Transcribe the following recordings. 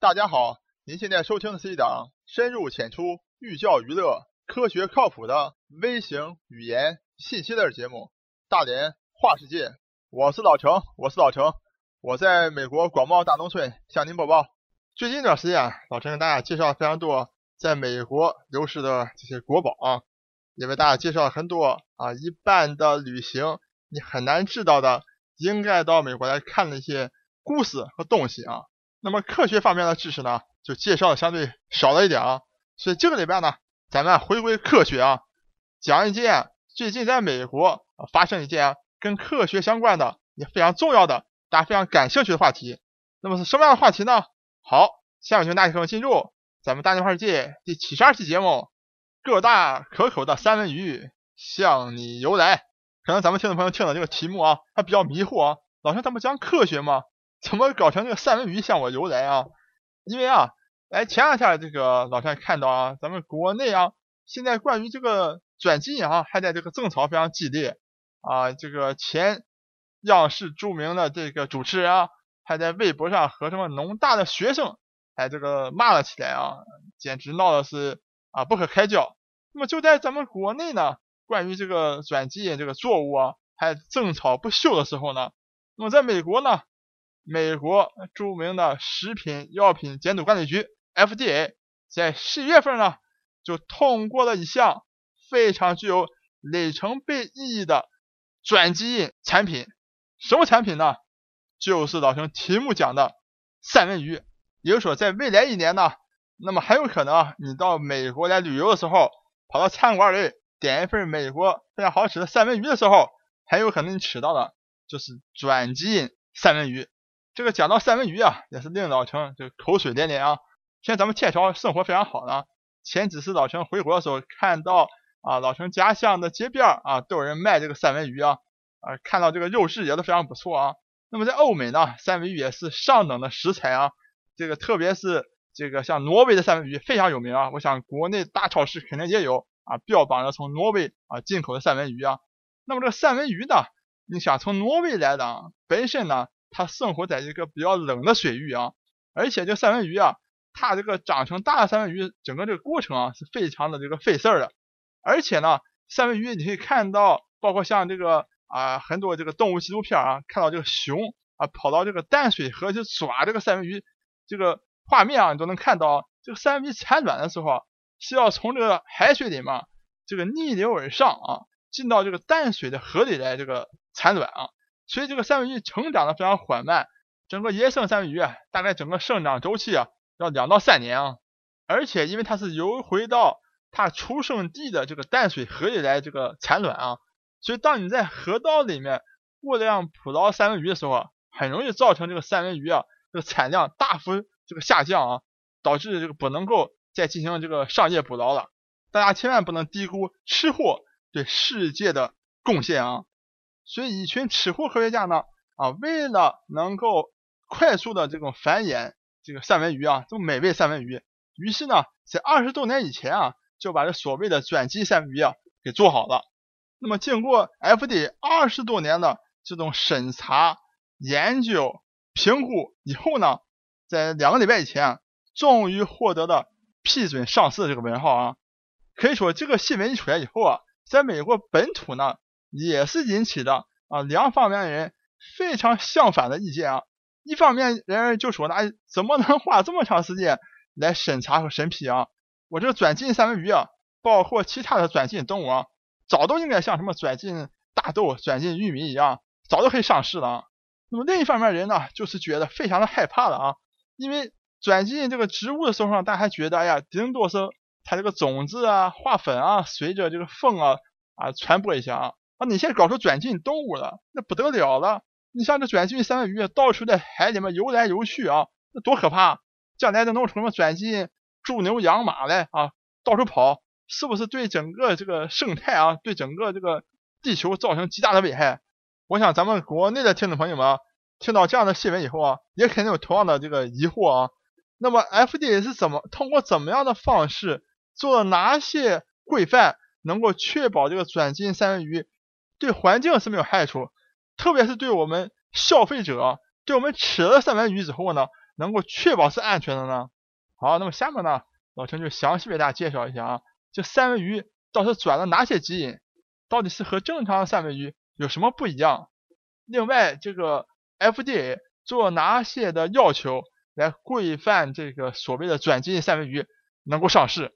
大家好，您现在收听的是一档深入浅出、寓教于乐、科学靠谱的微型语言信息类节目《大连话世界》。我是老程，我是老程，我在美国广袤大农村向您播报。最近一段时间，老陈给大家介绍非常多在美国流失的这些国宝啊，也为大家介绍很多啊一般的旅行你很难知道的，应该到美国来看的一些故事和东西啊。那么科学方面的知识呢，就介绍的相对少了一点啊。所以这个礼拜呢，咱们回归科学啊，讲一件最近在美国发生一件跟科学相关的也非常重要的、大家非常感兴趣的话题。那么是什么样的话题呢？好，下面就大家进入咱们大话世界第七十二期节目，个大可口的三文鱼向你游来。可能咱们听众朋友听了这个题目啊，还比较迷惑啊，老师他们讲科学吗？怎么搞成这个三文鱼向我游来啊？因为啊，哎，前两天这个老陈看到啊，咱们国内啊，现在关于这个转基因啊，还在这个争吵非常激烈啊。这个前央视著名的这个主持人啊，还在微博上和什么农大的学生还这个骂了起来啊，简直闹的是啊不可开交。那么就在咱们国内呢，关于这个转基因这个作物啊，还争吵不休的时候呢，那么在美国呢？美国著名的食品药品监督管理局 FDA 在十一月份呢，就通过了一项非常具有里程碑意义的转基因产品。什么产品呢？就是老兄题目讲的三文鱼。也就是说，在未来一年呢，那么很有可能你到美国来旅游的时候，跑到餐馆里点一份美国非常好吃的三文鱼的时候，很有可能你吃到的就是转基因三文鱼。这个讲到三文鱼啊，也是令老陈就口水连连啊。现在咱们天朝生活非常好呢。前几次老陈回国的时候，看到啊老陈家乡的街边啊都有人卖这个三文鱼啊，啊看到这个肉质也都非常不错啊。那么在欧美呢，三文鱼也是上等的食材啊。这个特别是这个像挪威的三文鱼非常有名啊。我想国内大超市肯定也有啊，标榜着从挪威啊进口的三文鱼啊。那么这个三文鱼呢，你想从挪威来的啊本身呢？它生活在一个比较冷的水域啊，而且这三文鱼啊，它这个长成大的三文鱼，整个这个过程啊是非常的这个费事儿的。而且呢，三文鱼你可以看到，包括像这个啊很多这个动物纪录片啊，看到这个熊啊跑到这个淡水河去抓这个三文鱼，这个画面啊你都能看到，这个三文鱼产卵的时候是要从这个海水里嘛，这个逆流而上啊，进到这个淡水的河里来这个产卵啊。所以这个三文鱼成长的非常缓慢，整个野生三文鱼啊，大概整个生长周期啊要两到三年啊，而且因为它是游回到它出生地的这个淡水河里来这个产卵啊，所以当你在河道里面过量捕捞三文鱼的时候啊，很容易造成这个三文鱼啊这个产量大幅这个下降啊，导致这个不能够再进行这个商业捕捞了。大家千万不能低估吃货对世界的贡献啊！所以，一群吃货科学家呢，啊，为了能够快速的这种繁衍这个三文鱼啊，这种美味三文鱼，于是呢，在二十多年以前啊，就把这所谓的转基因三文鱼啊给做好了。那么，经过 FDA 二十多年的这种审查、研究、评估以后呢，在两个礼拜以前，啊终于获得了批准上市的这个文号啊。可以说，这个新闻一出来以后啊，在美国本土呢。也是引起的啊两方面人非常相反的意见啊，一方面人就说那怎么能花这么长时间来审查和审批啊？我这个转基因三文鱼啊，包括其他的转基因动物啊，早都应该像什么转基因大豆、转基因玉米一样，早都可以上市了啊。那么另一方面人呢，就是觉得非常的害怕了啊，因为转基因这个植物的时候呢，大家还觉得哎呀，顶多是它这个种子啊、花粉啊，随着这个风啊啊传播一下啊。啊，你现在搞出转基因动物了，那不得了了！你像这转基因三文鱼，到处在海里面游来游去啊，那多可怕！将来再弄出什么转基因猪牛羊马来啊，到处跑，是不是对整个这个生态啊，对整个这个地球造成极大的危害？我想咱们国内的听众朋友们啊听到这样的新闻以后啊，也肯定有同样的这个疑惑啊。那么 FDA 是怎么通过怎么样的方式做哪些规范，能够确保这个转基因三文鱼？对环境是没有害处，特别是对我们消费者，对我们吃了三文鱼之后呢，能够确保是安全的呢？好，那么下面呢，老陈就详细为大家介绍一下啊，这三文鱼到底转了哪些基因，到底是和正常的三文鱼有什么不一样？另外，这个 FDA 做哪些的要求来规范这个所谓的转基因三文鱼能够上市？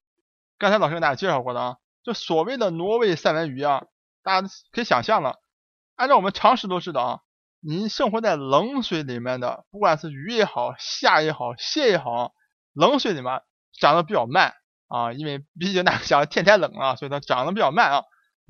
刚才老师给大家介绍过的啊，就所谓的挪威三文鱼啊，大家可以想象了，按照我们常识都知道啊。您生活在冷水里面的，不管是鱼也好，虾也好，蟹也好，冷水里面长得比较慢啊，因为毕竟那个想天太冷了，所以它长得比较慢啊。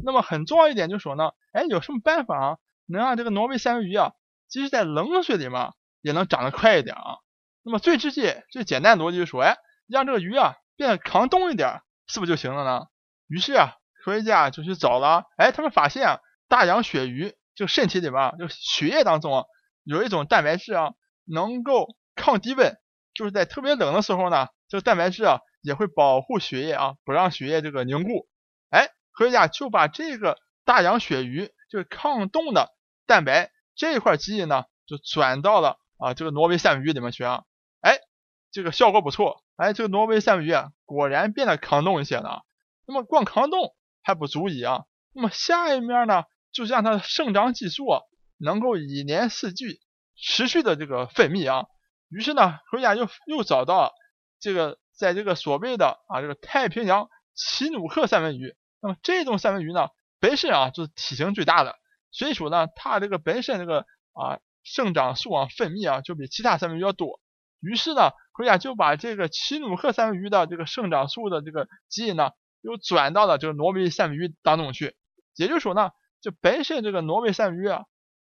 那么很重要一点就是说呢，哎，有什么办法啊，能让这个挪威三文鱼啊，即使在冷水里面也能长得快一点啊？那么最直接、最简单的逻辑就是说，哎，让这个鱼啊变得抗冻一点，是不是就行了呢？于是啊，科学家就去找了，哎，他们发现啊大洋鳕鱼。就身体里面，就血液当中啊，有一种蛋白质啊，能够抗低温，就是在特别冷的时候呢，这个蛋白质啊也会保护血液啊，不让血液这个凝固。哎，科学家就把这个大洋鳕鱼就是抗冻的蛋白这一块基因呢，就转到了啊这个挪威三文鱼里面去啊。哎，这个效果不错，哎，这个挪威三文鱼啊果然变得抗冻一些了。那么光抗冻还不足以啊，那么下一面呢？就让它的生长激素啊，能够一年四季持续的这个分泌啊。于是呢，科学家又又找到这个在这个所谓的啊这个太平洋奇努克三文鱼。那么这种三文鱼呢，本身啊就是体型最大的，所以说呢，它这个本身这个啊生长素啊分泌啊就比其他三文鱼要多。于是呢，科学家就把这个奇努克三文鱼的这个生长素的这个基因呢，又转到了这个挪威三文鱼当中去。也就是说呢。就本身这个挪威三文鱼啊，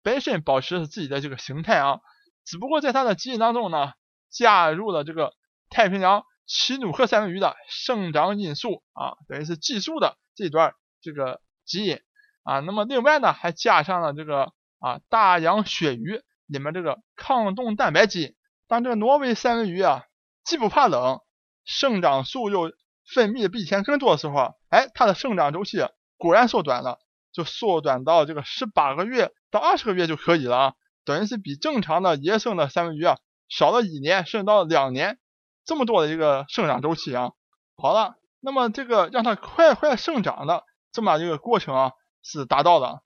本身保持自己的这个形态啊，只不过在它的基因当中呢，加入了这个太平洋奇努克三文鱼的生长因素啊，等于是激素的这段这个基因啊。那么另外呢，还加上了这个啊大洋鳕鱼里面这个抗冻蛋白基因。当这个挪威三文鱼啊，既不怕冷，生长素又分泌的比以前更多的时候，哎，它的生长周期果然缩短了。就缩短到这个十八个月到二十个月就可以了啊，等于是比正常的野生的三文鱼啊少了一年甚至到两年这么多的一个生长周期啊。好了，那么这个让它快快生长的这么一个过程啊是达到了。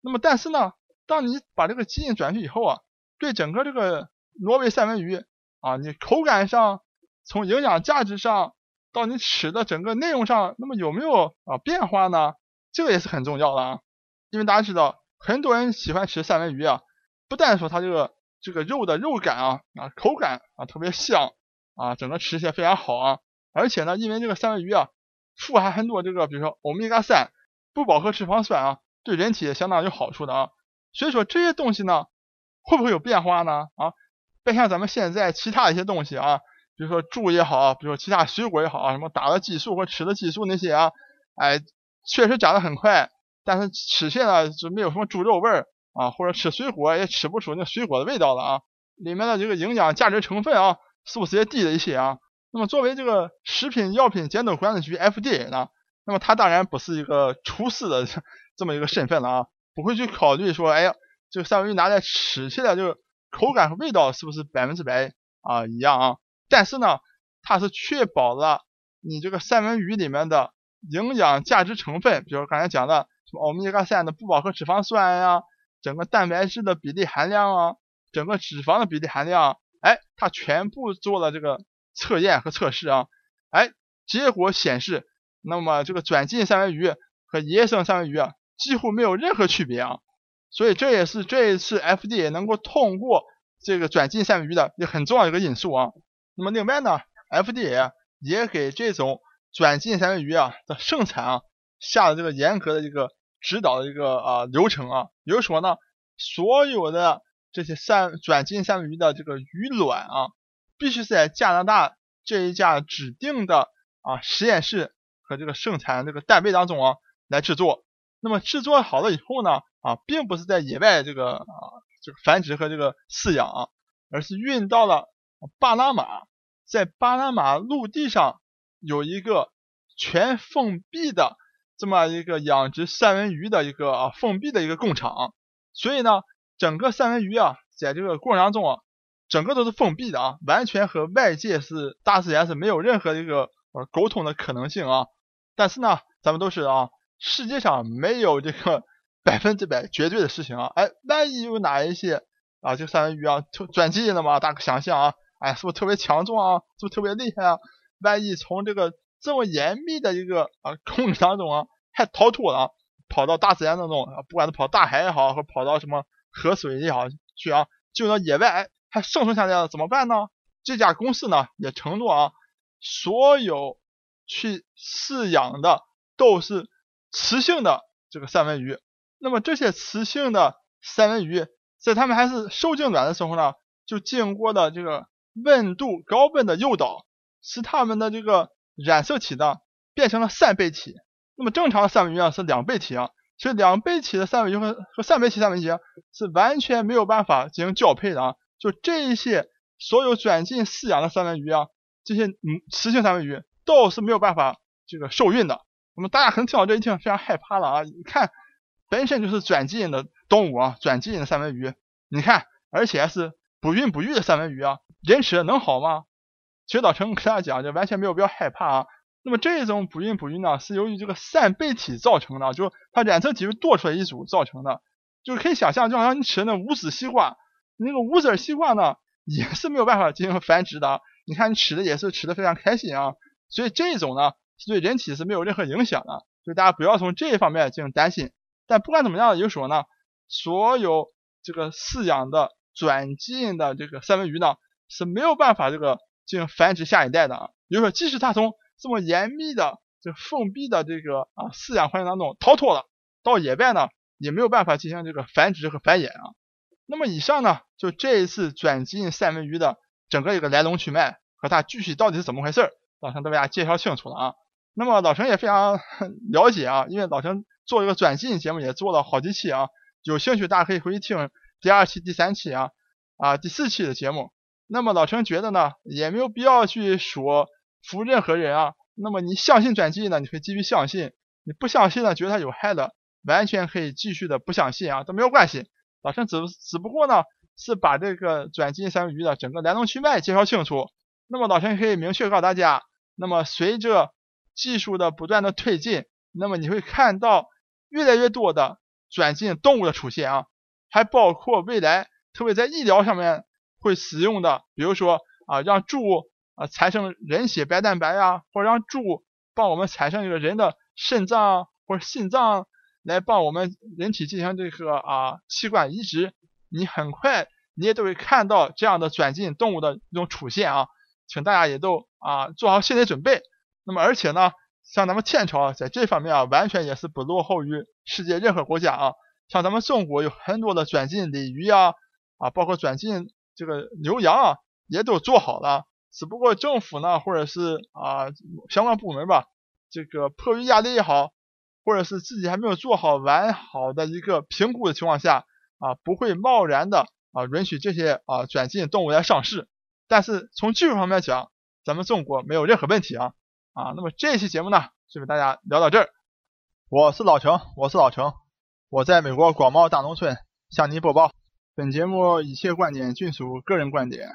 那么但是呢，当你把这个基因转去以后啊，对整个这个挪威三文鱼啊，你口感上、从营养价值上到你吃的整个内容上，那么有没有啊变化呢？这个也是很重要的啊，因为大家知道，很多人喜欢吃三文鱼啊，不但说它这个这个肉的肉感啊啊口感啊特别香啊，整个吃起来非常好啊，而且呢，因为这个三文鱼啊富含很多这个比如说欧米伽三不饱和脂肪酸啊，对人体也相当有好处的啊，所以说这些东西呢会不会有变化呢啊？别像咱们现在其他一些东西啊，比如说猪也好，比如说其他水果也好啊，什么打了激素或吃了激素那些啊，哎。确实长得很快，但是吃起来就没有什么猪肉味儿啊，或者吃水果也吃不出那水果的味道了啊。里面的这个营养价值成分啊，素质也低了一些啊。那么作为这个食品药品监督管理局 FDA 呢，那么它当然不是一个厨师的 这么一个身份了啊，不会去考虑说，哎呀，这个三文鱼拿来吃起来就口感和味道是不是百分之百啊一样啊？但是呢，它是确保了你这个三文鱼里面的。营养价值成分，比如刚才讲的什么欧米伽三的不饱和脂肪酸呀，整个蛋白质的比例含量啊，整个脂肪的比例含量，哎，它全部做了这个测验和测试啊，哎，结果显示，那么这个转基因三文鱼和野生三文鱼啊，几乎没有任何区别啊，所以这也是这一次 FDA 能够通过这个转基因三文鱼的一个很重要一个因素啊。那么另外呢，FDA 也给这种转基因三文鱼啊的生产啊下了这个严格的一个指导的一个啊流程啊，比如说呢，所有的这些三转基因三文鱼的这个鱼卵啊，必须是在加拿大这一家指定的啊实验室和这个生产这个单位当中啊来制作。那么制作好了以后呢啊，并不是在野外这个啊这个繁殖和这个饲养啊，而是运到了巴拿马，在巴拿马陆地上。有一个全封闭的这么一个养殖三文鱼的一个啊封闭的一个工厂，所以呢，整个三文鱼啊，在这个过程当中啊，整个都是封闭的啊，完全和外界是大自然是没有任何一个呃沟通的可能性啊。但是呢，咱们都是啊，世界上没有这个百分之百绝对的事情啊。哎，万一有哪一些啊，这三文鱼啊转基因了嘛？大家想象啊，哎，是不是特别强壮啊？是不是特别厉害啊？万一从这个这么严密的一个啊控制当中啊，还逃脱了，跑到大自然当中，不管是跑大海也好，或跑到什么河水也好去啊，进入到野外，还生存下来了，怎么办呢？这家公司呢也承诺啊，所有去饲养的都是雌性的这个三文鱼。那么这些雌性的三文鱼，在它们还是受精卵的时候呢，就经过的这个温度高温的诱导。使它们的这个染色体呢变成了三倍体，那么正常的三文鱼啊是两倍体啊，所以两倍体的三文鱼和和三倍体三文鱼是完全没有办法进行交配的啊。就这一些所有转基因饲养的三文鱼啊，这些嗯雌性三文鱼都是没有办法这个受孕的。那么大家可能听到这一听非常害怕了啊，你看本身就是转基因的动物啊，转基因的三文鱼，你看而且还是不孕不育的三文鱼啊，人吃能好吗？其实老陈跟大家讲，就完全没有必要害怕啊。那么这种不孕不育呢，是由于这个扇贝体造成的，就是它染色体是多出来一组造成的。就是可以想象，就好像你吃的那无籽西瓜，那个无籽西瓜呢，也是没有办法进行繁殖的。你看你吃的也是吃的非常开心啊。所以这种呢，对人体是没有任何影响的。所以大家不要从这一方面进行担心。但不管怎么样，就说呢，所有这个饲养的转基因的这个三文鱼呢，是没有办法这个。进行繁殖下一代的啊，比如说，即使它从这么严密的、这封闭的这个啊饲养环境当中逃脱了，到野外呢，也没有办法进行这个繁殖和繁衍啊。那么以上呢，就这一次转基因三文鱼的整个一个来龙去脉和它具体到底是怎么回事，老陈都为大家介绍清楚了啊。那么老陈也非常 了解啊，因为老陈做这个转基因节目也做了好几期啊，有兴趣大家可以回去听第二期、第三期啊啊第四期的节目。那么老陈觉得呢，也没有必要去说服任何人啊。那么你相信转基因呢，你可以继续相信；你不相信呢，觉得它有害的，完全可以继续的不相信啊，都没有关系。老陈只只不过呢，是把这个转基因三文鱼的整个来龙去脉介绍清楚。那么老陈可以明确告诉大家，那么随着技术的不断的推进，那么你会看到越来越多的转基因动物的出现啊，还包括未来特别在医疗上面。会使用的，比如说啊，让猪啊产生人血白蛋白呀，或者让猪帮我们产生一个人的肾脏或者心脏，来帮我们人体进行这个啊器官移植。你很快你也都会看到这样的转基因动物的一种出现啊，请大家也都啊做好心理准备。那么而且呢，像咱们天朝在这方面啊，完全也是不落后于世界任何国家啊。像咱们中国有很多的转基因鲤鱼啊，啊，包括转基因。这个牛羊啊也都做好了，只不过政府呢或者是啊相关部门吧，这个迫于压力也好，或者是自己还没有做好完好的一个评估的情况下啊，不会贸然的啊允许这些啊转基因动物来上市。但是从技术方面讲，咱们中国没有任何问题啊啊。那么这期节目呢就给大家聊到这儿。我是老程，我是老程，我在美国广袤大农村向您播报。本节目一切观点均属个人观点，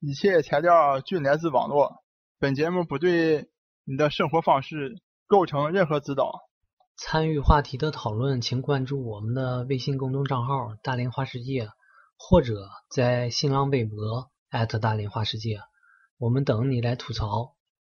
一切材料均来自网络。本节目不对你的生活方式构成任何指导。参与话题的讨论，请关注我们的微信公众账号“大连花世界”，或者在新浪微博大连花世界，我们等你来吐槽。